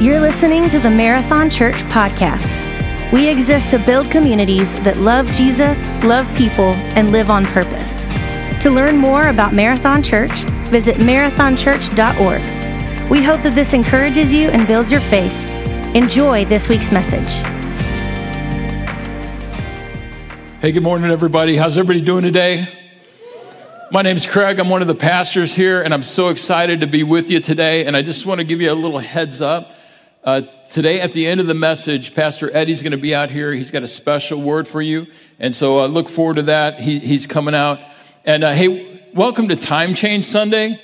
You're listening to the Marathon Church podcast. We exist to build communities that love Jesus, love people, and live on purpose. To learn more about Marathon Church, visit marathonchurch.org. We hope that this encourages you and builds your faith. Enjoy this week's message. Hey, good morning, everybody. How's everybody doing today? My name is Craig. I'm one of the pastors here, and I'm so excited to be with you today. And I just want to give you a little heads up. Uh, today, at the end of the message, Pastor Eddie's going to be out here. He's got a special word for you. And so uh, look forward to that. He, he's coming out. And uh, hey, welcome to Time Change Sunday.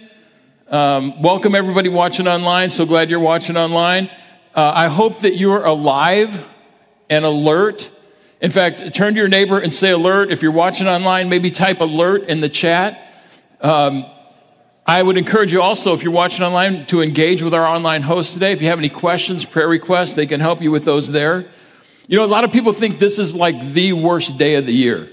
Um, welcome, everybody watching online. So glad you're watching online. Uh, I hope that you're alive and alert in fact, turn to your neighbor and say alert. If you're watching online, maybe type alert in the chat. Um, I would encourage you also, if you're watching online, to engage with our online hosts today. If you have any questions, prayer requests, they can help you with those there. You know, a lot of people think this is like the worst day of the year.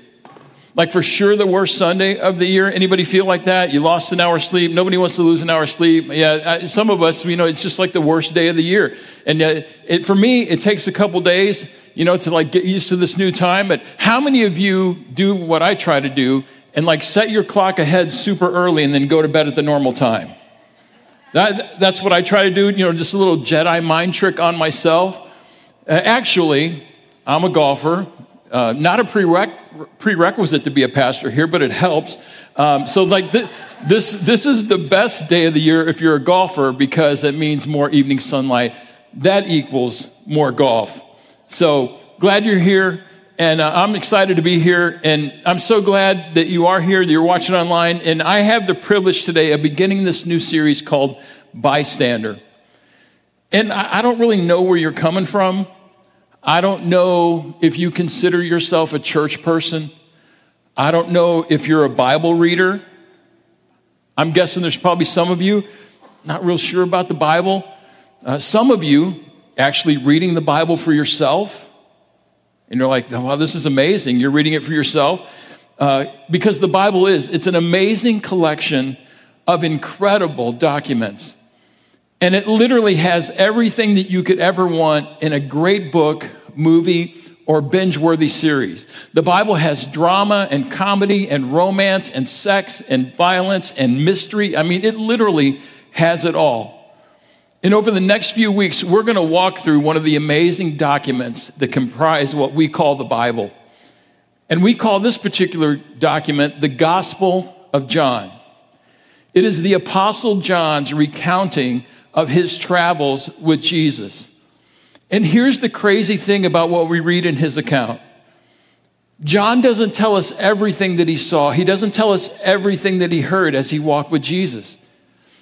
Like for sure the worst Sunday of the year. Anybody feel like that? You lost an hour sleep. Nobody wants to lose an hour sleep. Yeah, some of us, you know, it's just like the worst day of the year. And uh, it, for me, it takes a couple days you know, to like get used to this new time. But how many of you do what I try to do and like set your clock ahead super early and then go to bed at the normal time? That, that's what I try to do, you know, just a little Jedi mind trick on myself. Uh, actually, I'm a golfer. Uh, not a prereq- prerequisite to be a pastor here, but it helps. Um, so, like, th- this, this is the best day of the year if you're a golfer because it means more evening sunlight. That equals more golf. So glad you're here. And uh, I'm excited to be here. And I'm so glad that you are here, that you're watching online. And I have the privilege today of beginning this new series called Bystander. And I, I don't really know where you're coming from. I don't know if you consider yourself a church person. I don't know if you're a Bible reader. I'm guessing there's probably some of you not real sure about the Bible. Uh, some of you actually reading the Bible for yourself. And you're like, wow, this is amazing. You're reading it for yourself. Uh, because the Bible is, it's an amazing collection of incredible documents. And it literally has everything that you could ever want in a great book, movie, or binge worthy series. The Bible has drama and comedy and romance and sex and violence and mystery. I mean, it literally has it all. And over the next few weeks, we're going to walk through one of the amazing documents that comprise what we call the Bible. And we call this particular document the Gospel of John. It is the Apostle John's recounting of his travels with Jesus. And here's the crazy thing about what we read in his account John doesn't tell us everything that he saw, he doesn't tell us everything that he heard as he walked with Jesus.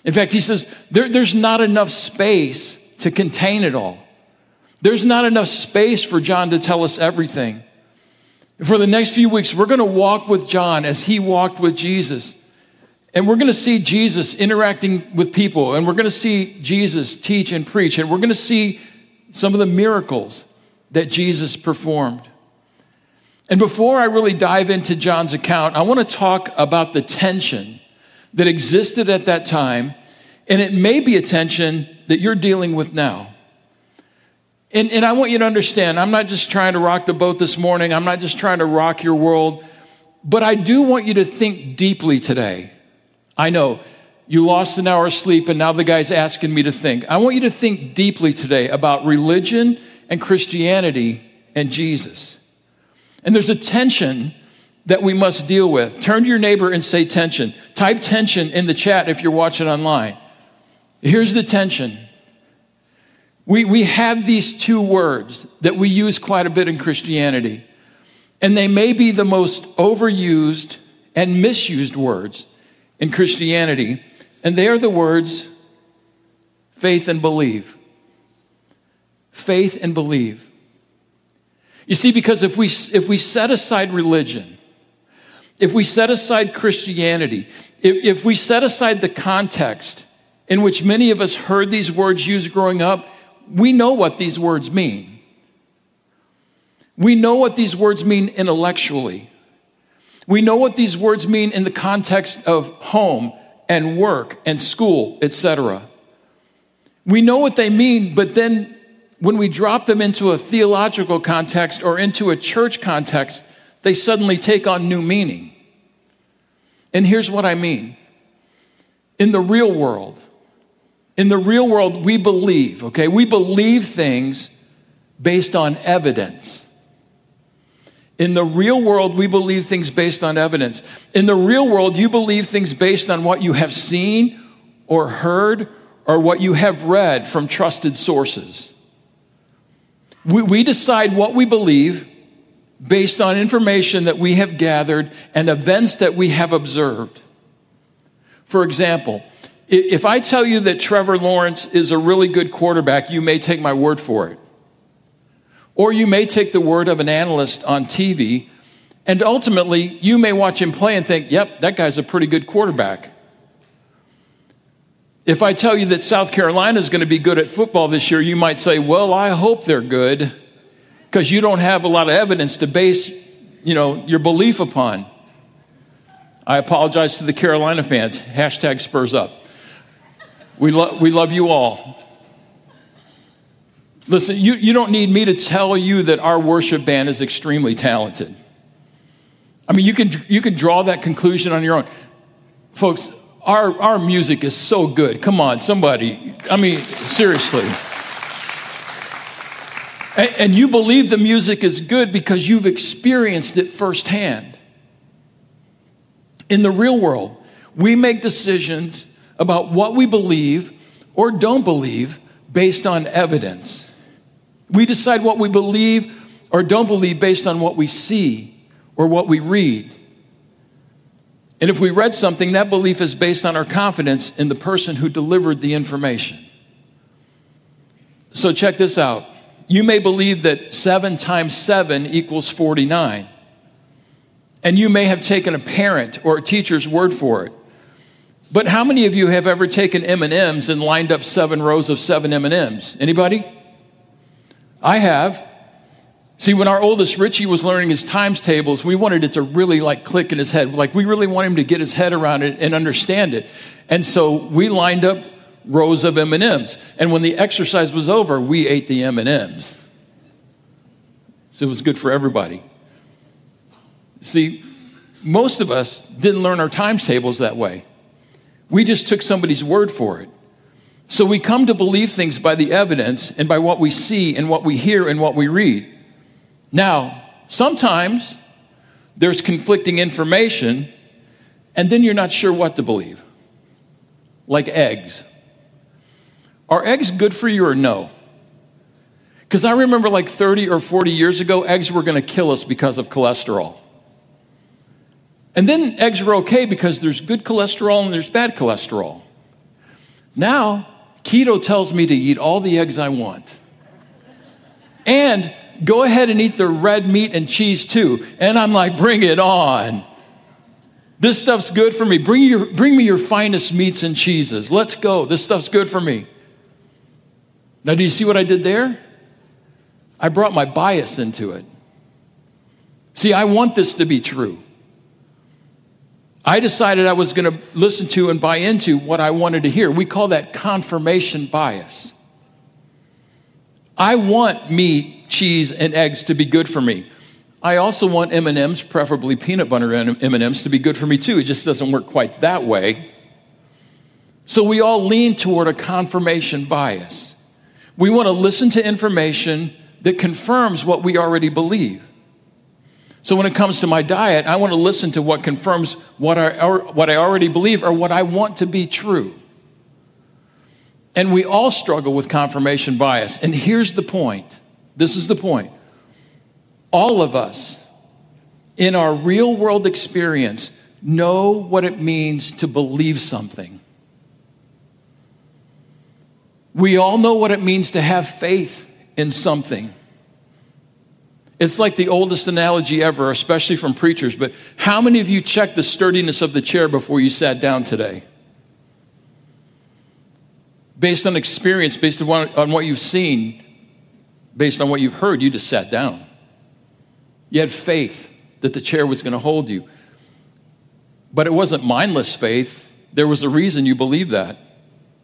In fact, he says there, there's not enough space to contain it all. There's not enough space for John to tell us everything. For the next few weeks, we're going to walk with John as he walked with Jesus. And we're going to see Jesus interacting with people, and we're going to see Jesus teach and preach, and we're going to see some of the miracles that Jesus performed. And before I really dive into John's account, I want to talk about the tension that existed at that time, and it may be a tension that you're dealing with now. And, and I want you to understand, I'm not just trying to rock the boat this morning, I'm not just trying to rock your world, but I do want you to think deeply today. I know you lost an hour of sleep, and now the guy's asking me to think. I want you to think deeply today about religion and Christianity and Jesus. And there's a tension that we must deal with. Turn to your neighbor and say tension. Type tension in the chat if you're watching online. Here's the tension. We, we have these two words that we use quite a bit in Christianity, and they may be the most overused and misused words in Christianity, and they are the words faith and believe. Faith and believe. You see, because if we, if we set aside religion, if we set aside Christianity, if, if we set aside the context in which many of us heard these words used growing up, we know what these words mean. We know what these words mean intellectually. We know what these words mean in the context of home and work and school, etc. We know what they mean, but then when we drop them into a theological context or into a church context, they suddenly take on new meaning. And here's what I mean in the real world, in the real world, we believe, okay? We believe things based on evidence. In the real world, we believe things based on evidence. In the real world, you believe things based on what you have seen or heard or what you have read from trusted sources. We, we decide what we believe based on information that we have gathered and events that we have observed. For example, if I tell you that Trevor Lawrence is a really good quarterback, you may take my word for it. Or you may take the word of an analyst on TV, and ultimately, you may watch him play and think, yep, that guy's a pretty good quarterback. If I tell you that South Carolina is going to be good at football this year, you might say, well, I hope they're good, because you don't have a lot of evidence to base you know, your belief upon. I apologize to the Carolina fans. Hashtag Spurs up. We, lo- we love you all. Listen, you, you don't need me to tell you that our worship band is extremely talented. I mean, you can, you can draw that conclusion on your own. Folks, our, our music is so good. Come on, somebody. I mean, seriously. And, and you believe the music is good because you've experienced it firsthand. In the real world, we make decisions about what we believe or don't believe based on evidence. We decide what we believe or don't believe based on what we see or what we read. And if we read something, that belief is based on our confidence in the person who delivered the information. So check this out. You may believe that 7 times 7 equals 49. And you may have taken a parent or a teacher's word for it. But how many of you have ever taken M&Ms and lined up 7 rows of 7 M&Ms? Anybody? I have. See, when our oldest Richie was learning his times tables, we wanted it to really like click in his head. Like we really want him to get his head around it and understand it. And so we lined up rows of M&Ms. And when the exercise was over, we ate the M&Ms. So it was good for everybody. See, most of us didn't learn our times tables that way. We just took somebody's word for it. So we come to believe things by the evidence and by what we see and what we hear and what we read. Now, sometimes there's conflicting information, and then you're not sure what to believe. Like eggs. Are eggs good for you or no? Because I remember like 30 or 40 years ago, eggs were going to kill us because of cholesterol. And then eggs were okay because there's good cholesterol and there's bad cholesterol. Now, keto tells me to eat all the eggs I want. And go ahead and eat the red meat and cheese too. And I'm like, bring it on. This stuff's good for me. Bring, your, bring me your finest meats and cheeses. Let's go. This stuff's good for me. Now, do you see what I did there? I brought my bias into it. See, I want this to be true. I decided I was going to listen to and buy into what I wanted to hear. We call that confirmation bias. I want meat, cheese, and eggs to be good for me. I also want M&Ms, preferably peanut butter M&Ms, to be good for me too. It just doesn't work quite that way. So we all lean toward a confirmation bias. We want to listen to information that confirms what we already believe. So when it comes to my diet, I want to listen to what confirms what I, what I already believe or what I want to be true. And we all struggle with confirmation bias. And here's the point this is the point. All of us, in our real world experience, know what it means to believe something. We all know what it means to have faith in something. It's like the oldest analogy ever, especially from preachers, but how many of you checked the sturdiness of the chair before you sat down today? Based on experience, based on what you've seen, based on what you've heard, you just sat down. You had faith that the chair was going to hold you. But it wasn't mindless faith. There was a reason you believed that.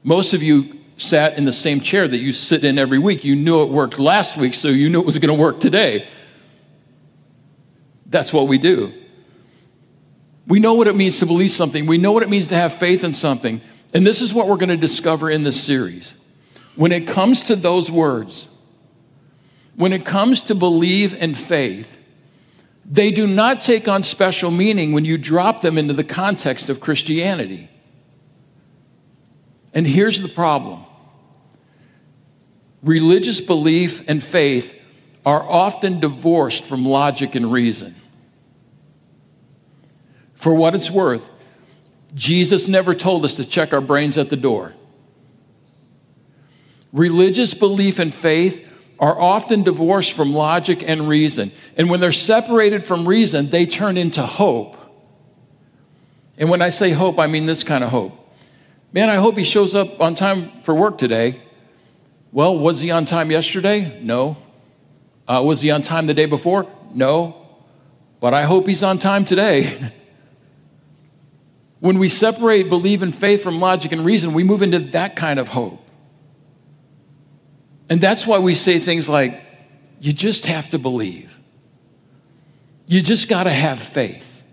Most of you sat in the same chair that you sit in every week. You knew it worked last week, so you knew it was going to work today. That's what we do. We know what it means to believe something, we know what it means to have faith in something. And this is what we're going to discover in this series. When it comes to those words, when it comes to believe and faith, they do not take on special meaning when you drop them into the context of Christianity. And here's the problem religious belief and faith are often divorced from logic and reason. For what it's worth, Jesus never told us to check our brains at the door. Religious belief and faith are often divorced from logic and reason. And when they're separated from reason, they turn into hope. And when I say hope, I mean this kind of hope. Man, I hope he shows up on time for work today. Well, was he on time yesterday? No. Uh, was he on time the day before? No. But I hope he's on time today. when we separate belief and faith from logic and reason, we move into that kind of hope. And that's why we say things like, you just have to believe. You just got to have faith.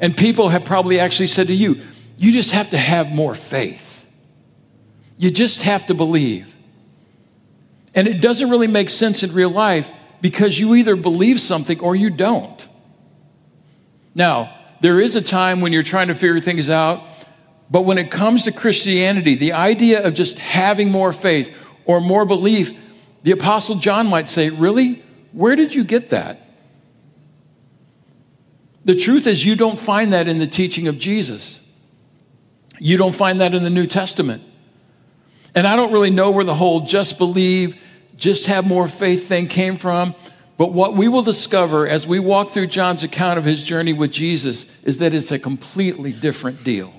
And people have probably actually said to you, you just have to have more faith. You just have to believe. And it doesn't really make sense in real life because you either believe something or you don't. Now, there is a time when you're trying to figure things out, but when it comes to Christianity, the idea of just having more faith or more belief, the Apostle John might say, Really? Where did you get that? The truth is, you don't find that in the teaching of Jesus. You don't find that in the New Testament. And I don't really know where the whole just believe, just have more faith thing came from. But what we will discover as we walk through John's account of his journey with Jesus is that it's a completely different deal.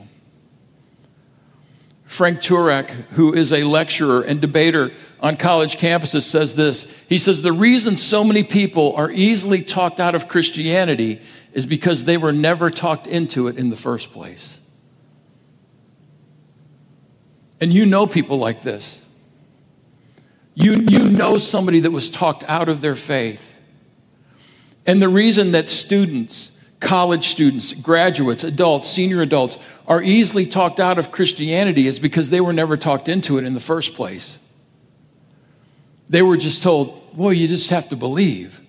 Frank Turek, who is a lecturer and debater on college campuses, says this. He says, The reason so many people are easily talked out of Christianity is because they were never talked into it in the first place. And you know people like this. You, you know somebody that was talked out of their faith. And the reason that students, college students, graduates, adults, senior adults are easily talked out of Christianity is because they were never talked into it in the first place. They were just told, well, you just have to believe.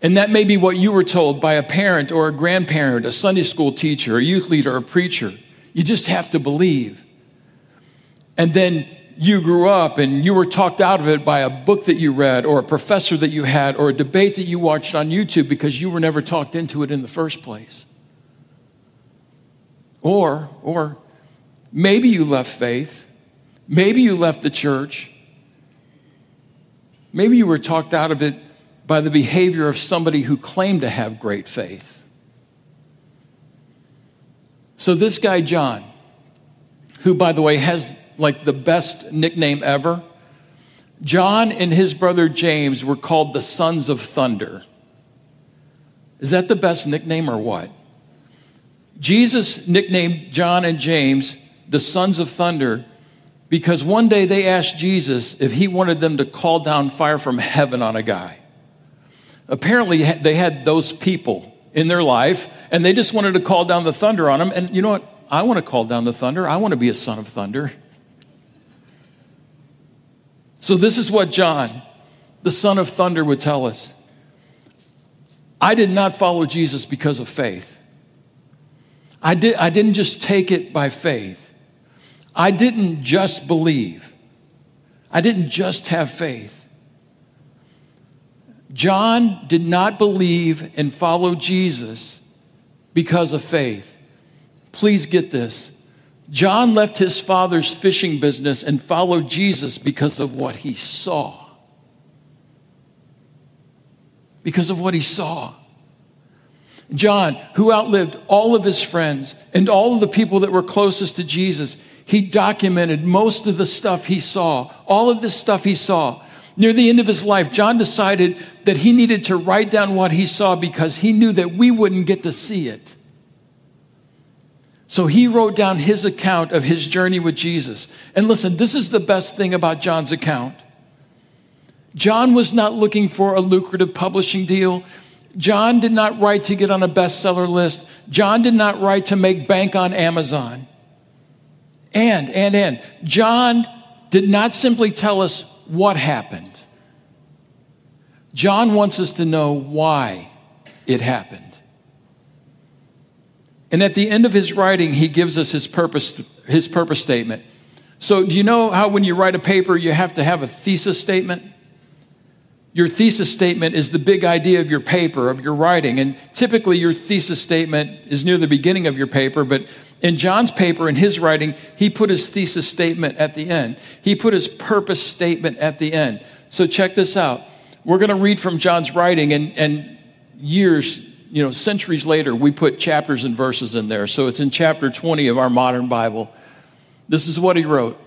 And that may be what you were told by a parent or a grandparent, a Sunday school teacher, a youth leader, a preacher. You just have to believe. And then you grew up and you were talked out of it by a book that you read or a professor that you had or a debate that you watched on YouTube because you were never talked into it in the first place. Or, or maybe you left faith. Maybe you left the church. Maybe you were talked out of it by the behavior of somebody who claimed to have great faith. So, this guy, John, who, by the way, has like the best nickname ever. John and his brother James were called the sons of thunder. Is that the best nickname or what? Jesus nicknamed John and James the sons of thunder because one day they asked Jesus if he wanted them to call down fire from heaven on a guy. Apparently, they had those people in their life and they just wanted to call down the thunder on them. And you know what? I want to call down the thunder. I want to be a son of thunder. So, this is what John, the son of thunder, would tell us. I did not follow Jesus because of faith. I, did, I didn't just take it by faith. I didn't just believe. I didn't just have faith. John did not believe and follow Jesus because of faith. Please get this. John left his father's fishing business and followed Jesus because of what he saw. Because of what he saw. John, who outlived all of his friends and all of the people that were closest to Jesus, he documented most of the stuff he saw, all of this stuff he saw. Near the end of his life, John decided that he needed to write down what he saw because he knew that we wouldn't get to see it. So he wrote down his account of his journey with Jesus. And listen, this is the best thing about John's account. John was not looking for a lucrative publishing deal. John did not write to get on a bestseller list. John did not write to make bank on Amazon. And, and, and, John did not simply tell us what happened. John wants us to know why it happened. And at the end of his writing, he gives us his purpose, his purpose statement. So, do you know how when you write a paper, you have to have a thesis statement? Your thesis statement is the big idea of your paper, of your writing. And typically, your thesis statement is near the beginning of your paper, but in John's paper, in his writing, he put his thesis statement at the end. He put his purpose statement at the end. So, check this out. We're going to read from John's writing, and, and years you know, centuries later, we put chapters and verses in there. So it's in chapter 20 of our modern Bible. This is what he wrote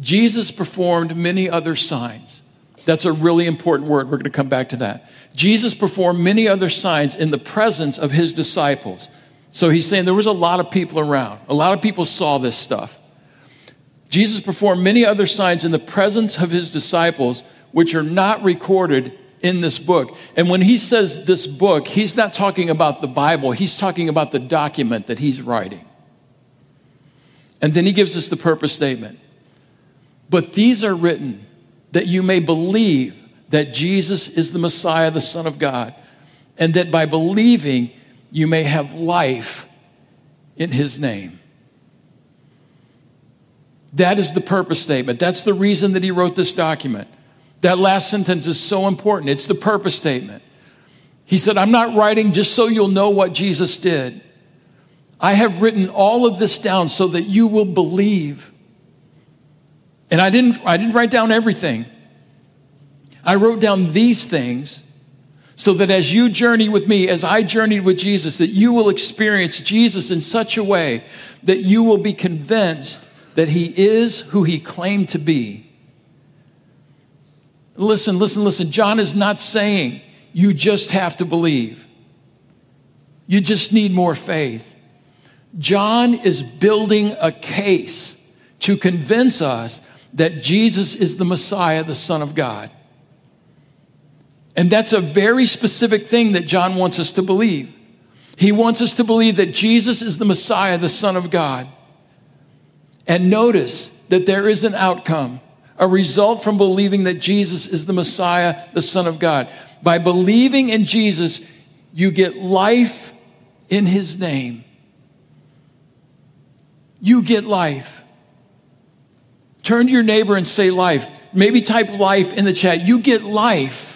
Jesus performed many other signs. That's a really important word. We're going to come back to that. Jesus performed many other signs in the presence of his disciples. So he's saying there was a lot of people around. A lot of people saw this stuff. Jesus performed many other signs in the presence of his disciples, which are not recorded in this book. And when he says this book, he's not talking about the Bible, he's talking about the document that he's writing. And then he gives us the purpose statement. But these are written that you may believe that Jesus is the Messiah, the Son of God, and that by believing you may have life in his name. That is the purpose statement. That's the reason that he wrote this document. That last sentence is so important. It's the purpose statement. He said, I'm not writing just so you'll know what Jesus did. I have written all of this down so that you will believe. And I didn't, I didn't write down everything. I wrote down these things so that as you journey with me, as I journeyed with Jesus, that you will experience Jesus in such a way that you will be convinced that he is who he claimed to be Listen, listen, listen. John is not saying you just have to believe, you just need more faith. John is building a case to convince us that Jesus is the Messiah, the Son of God. And that's a very specific thing that John wants us to believe. He wants us to believe that Jesus is the Messiah, the Son of God. And notice that there is an outcome a result from believing that Jesus is the Messiah, the Son of God. By believing in Jesus, you get life in His name. You get life. Turn to your neighbor and say life. Maybe type life in the chat. You get life.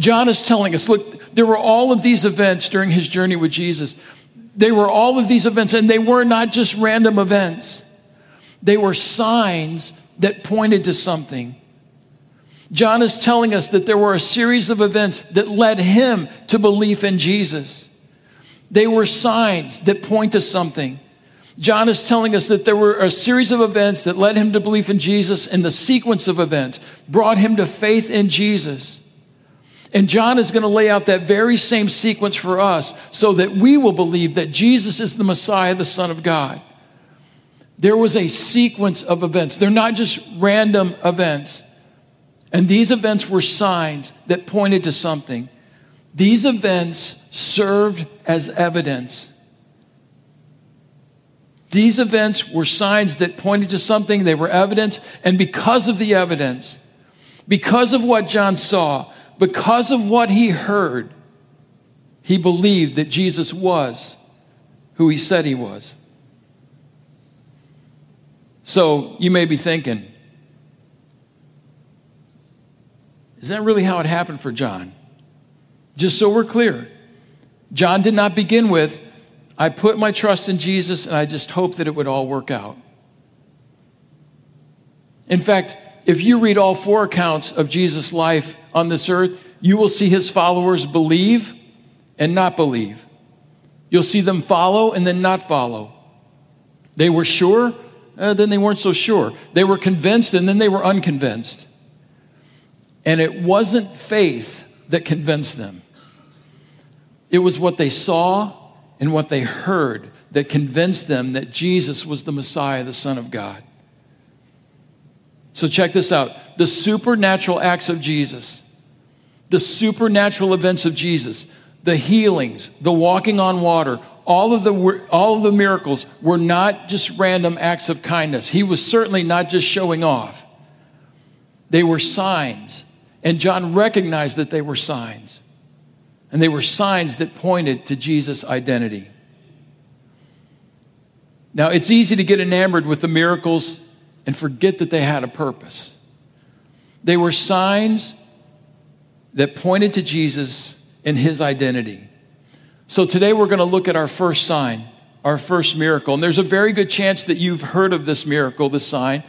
John is telling us look, there were all of these events during his journey with Jesus. They were all of these events, and they were not just random events. They were signs that pointed to something. John is telling us that there were a series of events that led him to belief in Jesus. They were signs that point to something. John is telling us that there were a series of events that led him to belief in Jesus, and the sequence of events brought him to faith in Jesus. And John is going to lay out that very same sequence for us so that we will believe that Jesus is the Messiah, the Son of God. There was a sequence of events. They're not just random events. And these events were signs that pointed to something. These events served as evidence. These events were signs that pointed to something, they were evidence, and because of the evidence, because of what John saw, because of what he heard, he believed that Jesus was who he said he was. So you may be thinking, is that really how it happened for John? Just so we're clear, John did not begin with, I put my trust in Jesus and I just hope that it would all work out. In fact, if you read all four accounts of Jesus' life on this earth, you will see his followers believe and not believe. You'll see them follow and then not follow. They were sure uh, then they weren't so sure. They were convinced and then they were unconvinced. And it wasn't faith that convinced them, it was what they saw and what they heard that convinced them that Jesus was the Messiah, the Son of God. So, check this out the supernatural acts of Jesus, the supernatural events of Jesus, the healings, the walking on water, all of the, all of the miracles were not just random acts of kindness. He was certainly not just showing off, they were signs. And John recognized that they were signs. And they were signs that pointed to Jesus' identity. Now, it's easy to get enamored with the miracles and forget that they had a purpose. They were signs that pointed to Jesus and his identity. So today we're going to look at our first sign, our first miracle. And there's a very good chance that you've heard of this miracle, this sign.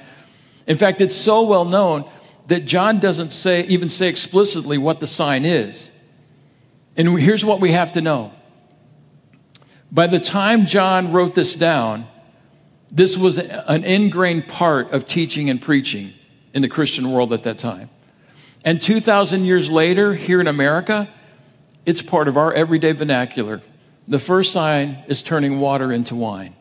In fact, it's so well known that John doesn't say, even say explicitly what the sign is. And here's what we have to know. By the time John wrote this down, this was an ingrained part of teaching and preaching in the Christian world at that time. And 2,000 years later, here in America, it's part of our everyday vernacular. The first sign is turning water into wine.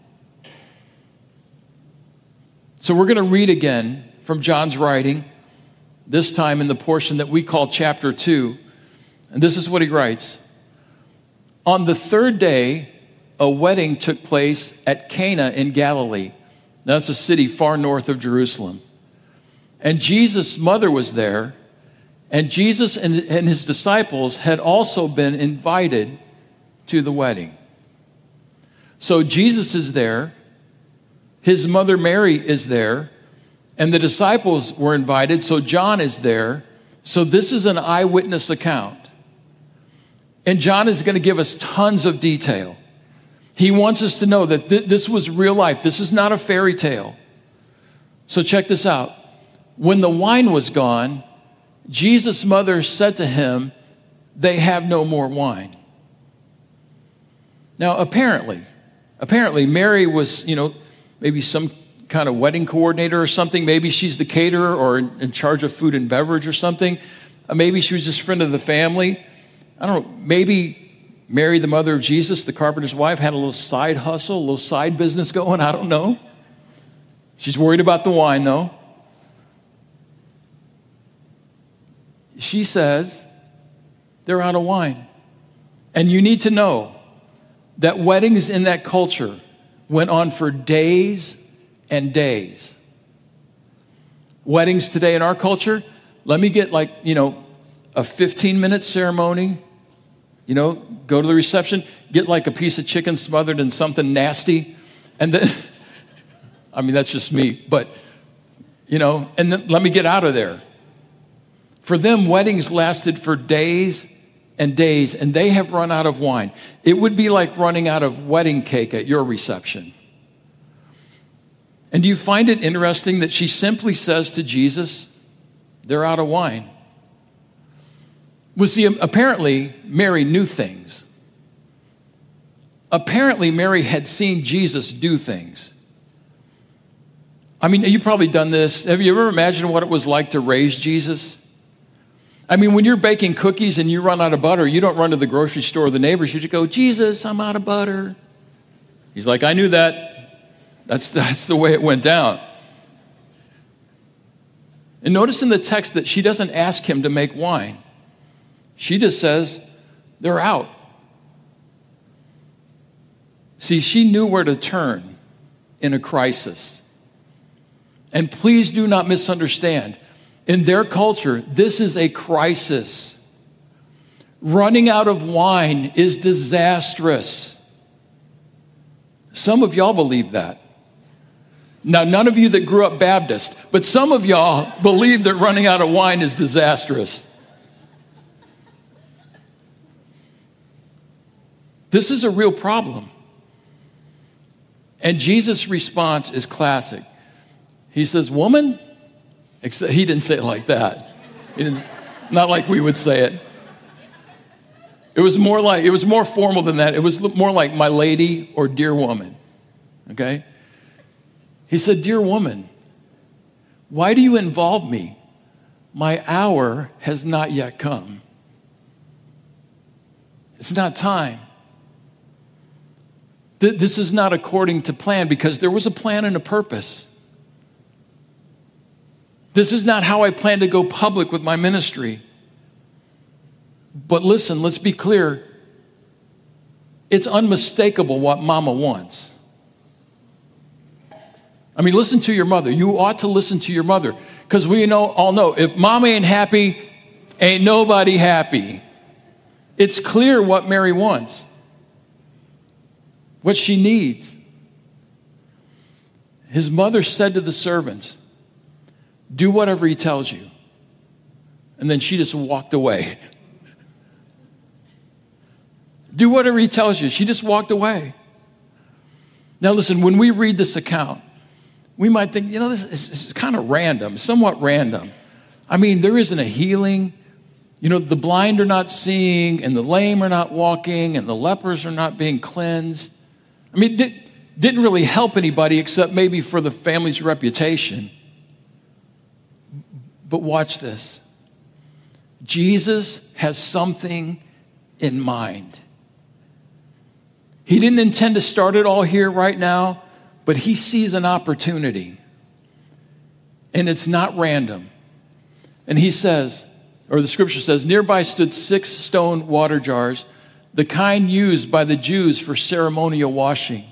So we're going to read again from John's writing, this time in the portion that we call chapter 2. And this is what he writes On the third day, a wedding took place at Cana in Galilee. That's a city far north of Jerusalem. And Jesus' mother was there, and Jesus and, and his disciples had also been invited to the wedding. So Jesus is there, his mother Mary is there, and the disciples were invited, so John is there. So this is an eyewitness account. And John is going to give us tons of detail. He wants us to know that th- this was real life. This is not a fairy tale. So check this out. When the wine was gone, Jesus' mother said to him, They have no more wine. Now, apparently, apparently, Mary was, you know, maybe some kind of wedding coordinator or something. Maybe she's the caterer or in charge of food and beverage or something. Uh, maybe she was just friend of the family. I don't know. Maybe Mary, the mother of Jesus, the carpenter's wife, had a little side hustle, a little side business going. I don't know. She's worried about the wine, though. She says they're out of wine. And you need to know that weddings in that culture went on for days and days. Weddings today in our culture, let me get like, you know, a 15 minute ceremony, you know, go to the reception, get like a piece of chicken smothered in something nasty, and then, I mean, that's just me, but, you know, and then let me get out of there. For them, weddings lasted for days and days, and they have run out of wine. It would be like running out of wedding cake at your reception. And do you find it interesting that she simply says to Jesus, They're out of wine? Well, see, apparently, Mary knew things. Apparently, Mary had seen Jesus do things. I mean, you've probably done this. Have you ever imagined what it was like to raise Jesus? I mean, when you're baking cookies and you run out of butter, you don't run to the grocery store or the neighbors. You just go, Jesus, I'm out of butter. He's like, I knew that. That's, that's the way it went down. And notice in the text that she doesn't ask him to make wine. She just says, they're out. See, she knew where to turn in a crisis. And please do not misunderstand. In their culture, this is a crisis. Running out of wine is disastrous. Some of y'all believe that. Now, none of you that grew up Baptist, but some of y'all believe that running out of wine is disastrous. This is a real problem. And Jesus' response is classic. He says, Woman, except he didn't say it like that. Didn't, not like we would say it. It was more like, it was more formal than that. It was more like my lady or dear woman. Okay? He said, Dear woman, why do you involve me? My hour has not yet come. It's not time. This is not according to plan because there was a plan and a purpose. This is not how I plan to go public with my ministry. But listen, let's be clear. It's unmistakable what mama wants. I mean, listen to your mother. You ought to listen to your mother because we know, all know if mama ain't happy, ain't nobody happy. It's clear what Mary wants, what she needs. His mother said to the servants, Do whatever he tells you. And then she just walked away. Do whatever he tells you. She just walked away. Now, listen, when we read this account, we might think, you know, this is, this is kind of random, somewhat random. I mean, there isn't a healing. You know, the blind are not seeing, and the lame are not walking, and the lepers are not being cleansed. I mean, it didn't really help anybody except maybe for the family's reputation. But watch this Jesus has something in mind. He didn't intend to start it all here right now, but he sees an opportunity. And it's not random. And he says, or the scripture says, nearby stood six stone water jars, the kind used by the Jews for ceremonial washing,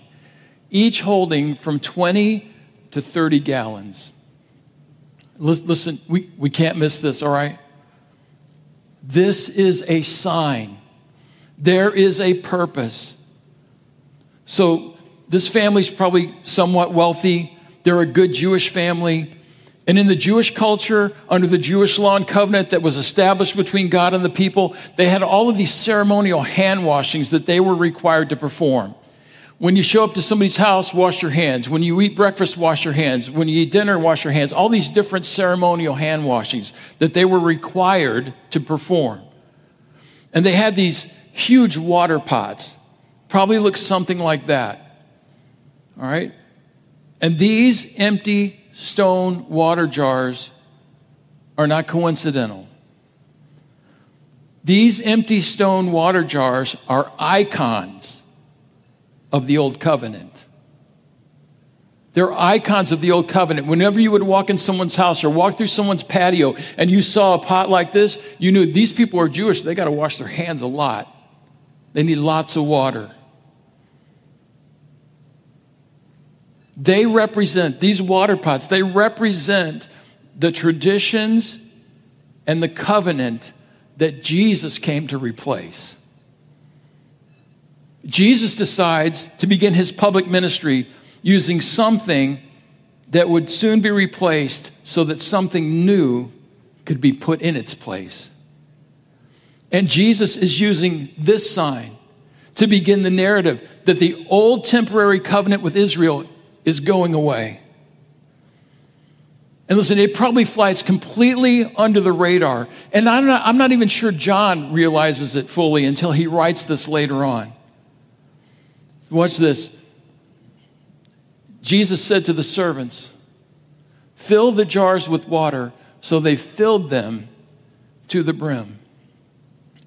each holding from 20 to 30 gallons. Listen, we, we can't miss this, all right? This is a sign. There is a purpose. So this family's probably somewhat wealthy. They're a good Jewish family. And in the Jewish culture, under the Jewish law and covenant that was established between God and the people, they had all of these ceremonial hand washings that they were required to perform. When you show up to somebody's house, wash your hands. When you eat breakfast, wash your hands. When you eat dinner, wash your hands. All these different ceremonial hand washings that they were required to perform. And they had these huge water pots. Probably looked something like that. All right? And these empty stone water jars are not coincidental. These empty stone water jars are icons of the Old Covenant. They're icons of the Old Covenant. Whenever you would walk in someone's house or walk through someone's patio and you saw a pot like this, you knew these people are Jewish. They got to wash their hands a lot. They need lots of water. They represent, these water pots, they represent the traditions and the covenant that Jesus came to replace. Jesus decides to begin his public ministry using something that would soon be replaced so that something new could be put in its place. And Jesus is using this sign to begin the narrative that the old temporary covenant with Israel is going away. And listen, it probably flies completely under the radar. And I'm not, I'm not even sure John realizes it fully until he writes this later on. Watch this. Jesus said to the servants, Fill the jars with water. So they filled them to the brim.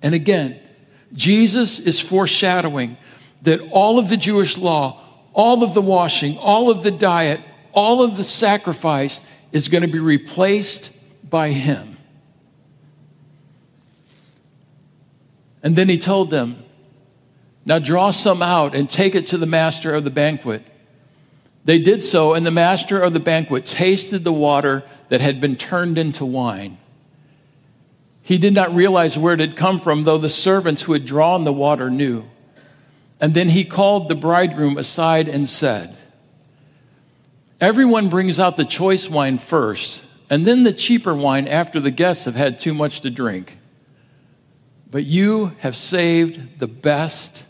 And again, Jesus is foreshadowing that all of the Jewish law all of the washing, all of the diet, all of the sacrifice is going to be replaced by him. And then he told them, Now draw some out and take it to the master of the banquet. They did so, and the master of the banquet tasted the water that had been turned into wine. He did not realize where it had come from, though the servants who had drawn the water knew. And then he called the bridegroom aside and said, Everyone brings out the choice wine first, and then the cheaper wine after the guests have had too much to drink. But you have saved the best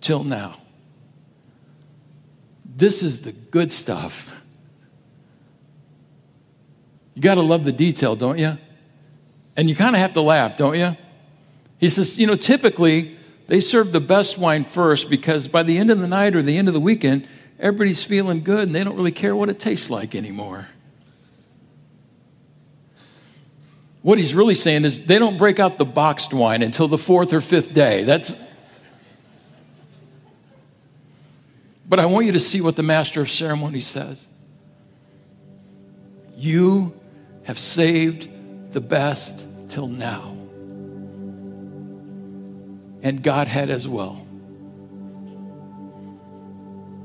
till now. This is the good stuff. You got to love the detail, don't you? And you kind of have to laugh, don't you? He says, you know, typically, they serve the best wine first because by the end of the night or the end of the weekend, everybody's feeling good and they don't really care what it tastes like anymore. What he's really saying is they don't break out the boxed wine until the fourth or fifth day. That's But I want you to see what the master of ceremony says. You have saved the best till now. And God had as well.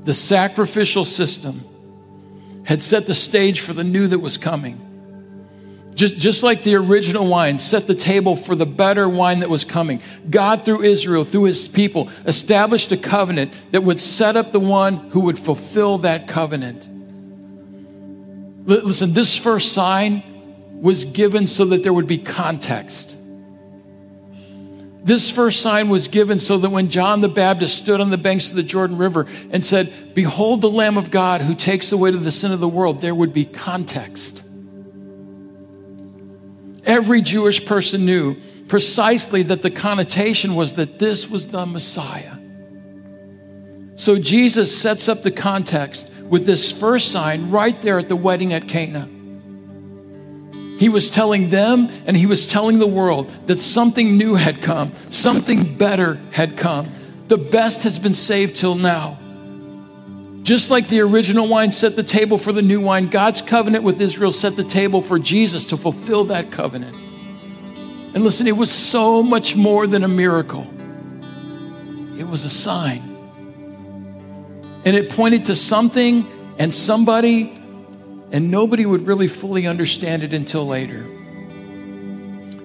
The sacrificial system had set the stage for the new that was coming. Just, just like the original wine set the table for the better wine that was coming, God, through Israel, through his people, established a covenant that would set up the one who would fulfill that covenant. Listen, this first sign was given so that there would be context. This first sign was given so that when John the Baptist stood on the banks of the Jordan River and said, Behold the Lamb of God who takes away the sin of the world, there would be context. Every Jewish person knew precisely that the connotation was that this was the Messiah. So Jesus sets up the context with this first sign right there at the wedding at Cana. He was telling them and he was telling the world that something new had come, something better had come. The best has been saved till now. Just like the original wine set the table for the new wine, God's covenant with Israel set the table for Jesus to fulfill that covenant. And listen, it was so much more than a miracle, it was a sign. And it pointed to something and somebody, and nobody would really fully understand it until later.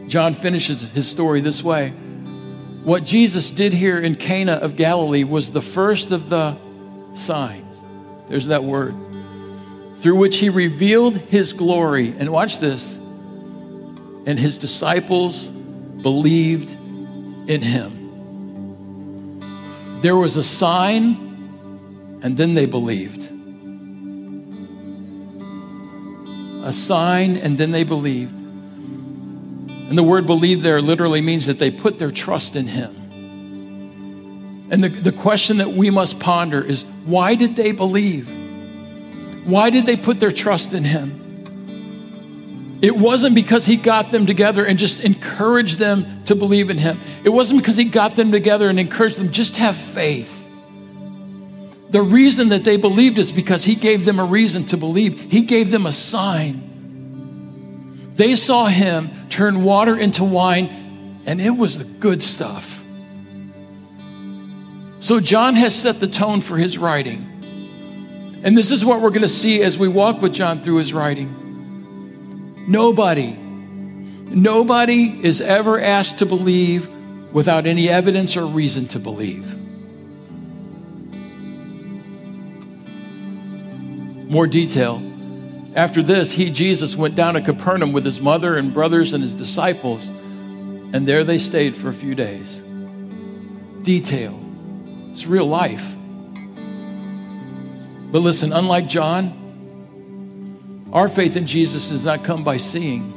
John finishes his story this way What Jesus did here in Cana of Galilee was the first of the signs there's that word. Through which he revealed his glory. And watch this. And his disciples believed in him. There was a sign, and then they believed. A sign, and then they believed. And the word believe there literally means that they put their trust in him. And the, the question that we must ponder is why did they believe? Why did they put their trust in him? It wasn't because he got them together and just encouraged them to believe in him. It wasn't because he got them together and encouraged them just have faith. The reason that they believed is because he gave them a reason to believe. He gave them a sign. They saw him turn water into wine, and it was the good stuff. So, John has set the tone for his writing. And this is what we're going to see as we walk with John through his writing. Nobody, nobody is ever asked to believe without any evidence or reason to believe. More detail. After this, he, Jesus, went down to Capernaum with his mother and brothers and his disciples, and there they stayed for a few days. Detail. It's real life. But listen, unlike John, our faith in Jesus does not come by seeing.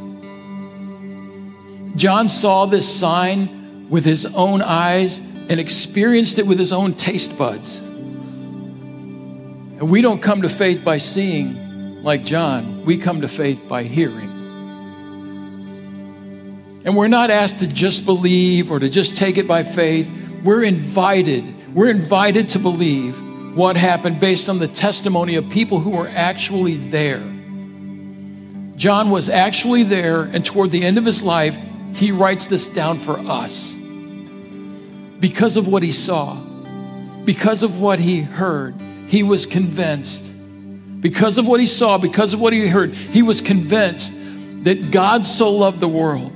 John saw this sign with his own eyes and experienced it with his own taste buds. And we don't come to faith by seeing like John, we come to faith by hearing. And we're not asked to just believe or to just take it by faith. We're invited we're invited to believe what happened based on the testimony of people who were actually there. John was actually there, and toward the end of his life, he writes this down for us because of what he saw, because of what he heard. He was convinced. Because of what he saw, because of what he heard, he was convinced that God so loved the world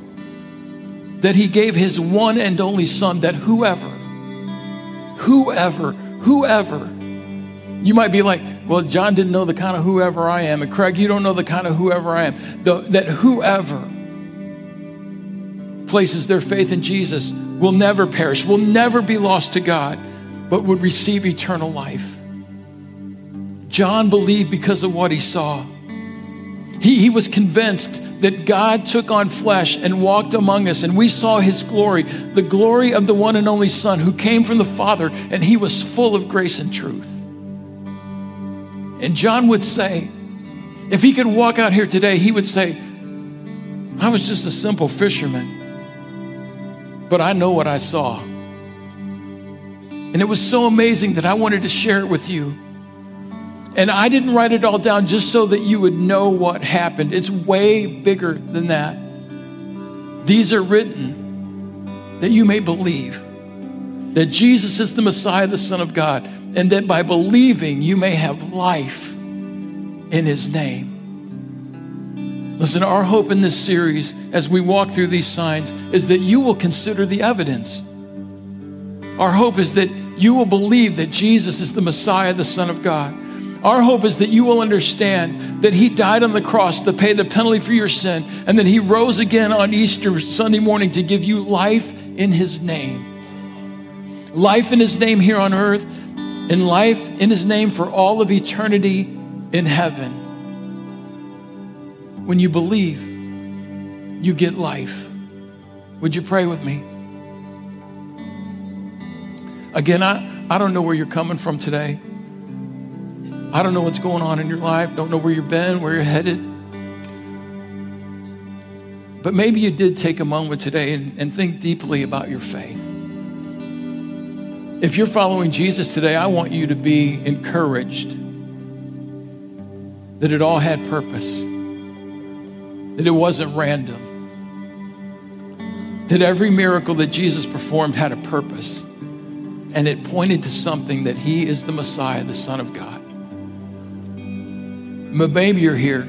that he gave his one and only Son, that whoever whoever, whoever. You might be like, well, John didn't know the kind of whoever I am. And Craig, you don't know the kind of whoever I am. The, that whoever places their faith in Jesus will never perish, will never be lost to God, but would receive eternal life. John believed because of what he saw. He, he was convinced that God took on flesh and walked among us, and we saw his glory, the glory of the one and only Son who came from the Father, and he was full of grace and truth. And John would say, if he could walk out here today, he would say, I was just a simple fisherman, but I know what I saw. And it was so amazing that I wanted to share it with you. And I didn't write it all down just so that you would know what happened. It's way bigger than that. These are written that you may believe that Jesus is the Messiah, the Son of God, and that by believing you may have life in His name. Listen, our hope in this series as we walk through these signs is that you will consider the evidence. Our hope is that you will believe that Jesus is the Messiah, the Son of God. Our hope is that you will understand that He died on the cross to pay the penalty for your sin, and that He rose again on Easter Sunday morning to give you life in His name. Life in His name here on earth, and life in His name for all of eternity in heaven. When you believe, you get life. Would you pray with me? Again, I, I don't know where you're coming from today. I don't know what's going on in your life, don't know where you've been, where you're headed. But maybe you did take a moment today and, and think deeply about your faith. If you're following Jesus today, I want you to be encouraged that it all had purpose that it wasn't random, that every miracle that Jesus performed had a purpose, and it pointed to something that He is the Messiah, the Son of God. Maybe you're here.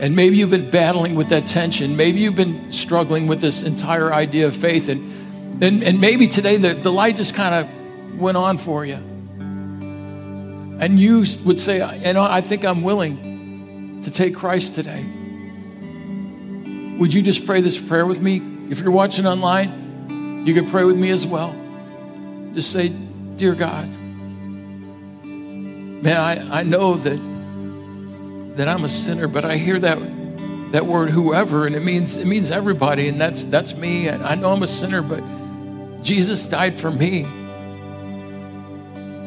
And maybe you've been battling with that tension. Maybe you've been struggling with this entire idea of faith. And, and, and maybe today the, the light just kind of went on for you. And you would say, and I think I'm willing to take Christ today, would you just pray this prayer with me? If you're watching online, you can pray with me as well. Just say, Dear God, man, I, I know that, that I'm a sinner, but I hear that, that word whoever, and it means, it means everybody, and that's, that's me. I know I'm a sinner, but Jesus died for me.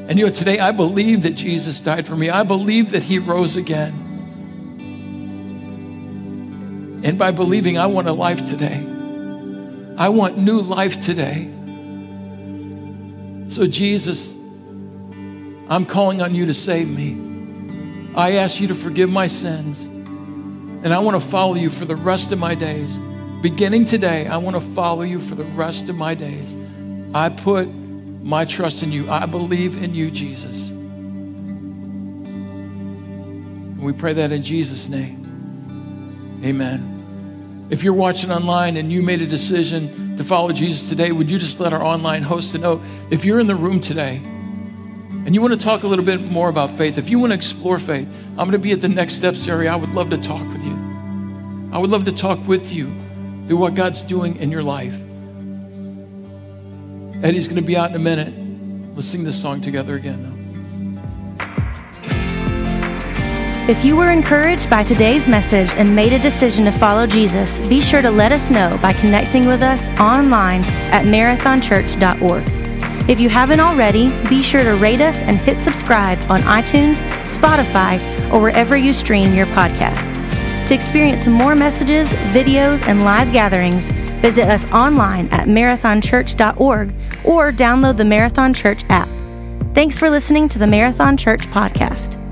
And you know, today I believe that Jesus died for me. I believe that he rose again. And by believing, I want a life today. I want new life today. So, Jesus, I'm calling on you to save me. I ask you to forgive my sins. And I want to follow you for the rest of my days. Beginning today, I want to follow you for the rest of my days. I put my trust in you. I believe in you, Jesus. And we pray that in Jesus' name. Amen. If you're watching online and you made a decision to follow Jesus today, would you just let our online host know? If you're in the room today and you want to talk a little bit more about faith, if you want to explore faith, I'm going to be at the next steps area. I would love to talk with you. I would love to talk with you through what God's doing in your life. Eddie's going to be out in a minute. Let's sing this song together again. If you were encouraged by today's message and made a decision to follow Jesus, be sure to let us know by connecting with us online at marathonchurch.org. If you haven't already, be sure to rate us and hit subscribe on iTunes, Spotify, or wherever you stream your podcasts. To experience more messages, videos, and live gatherings, visit us online at marathonchurch.org or download the Marathon Church app. Thanks for listening to the Marathon Church podcast.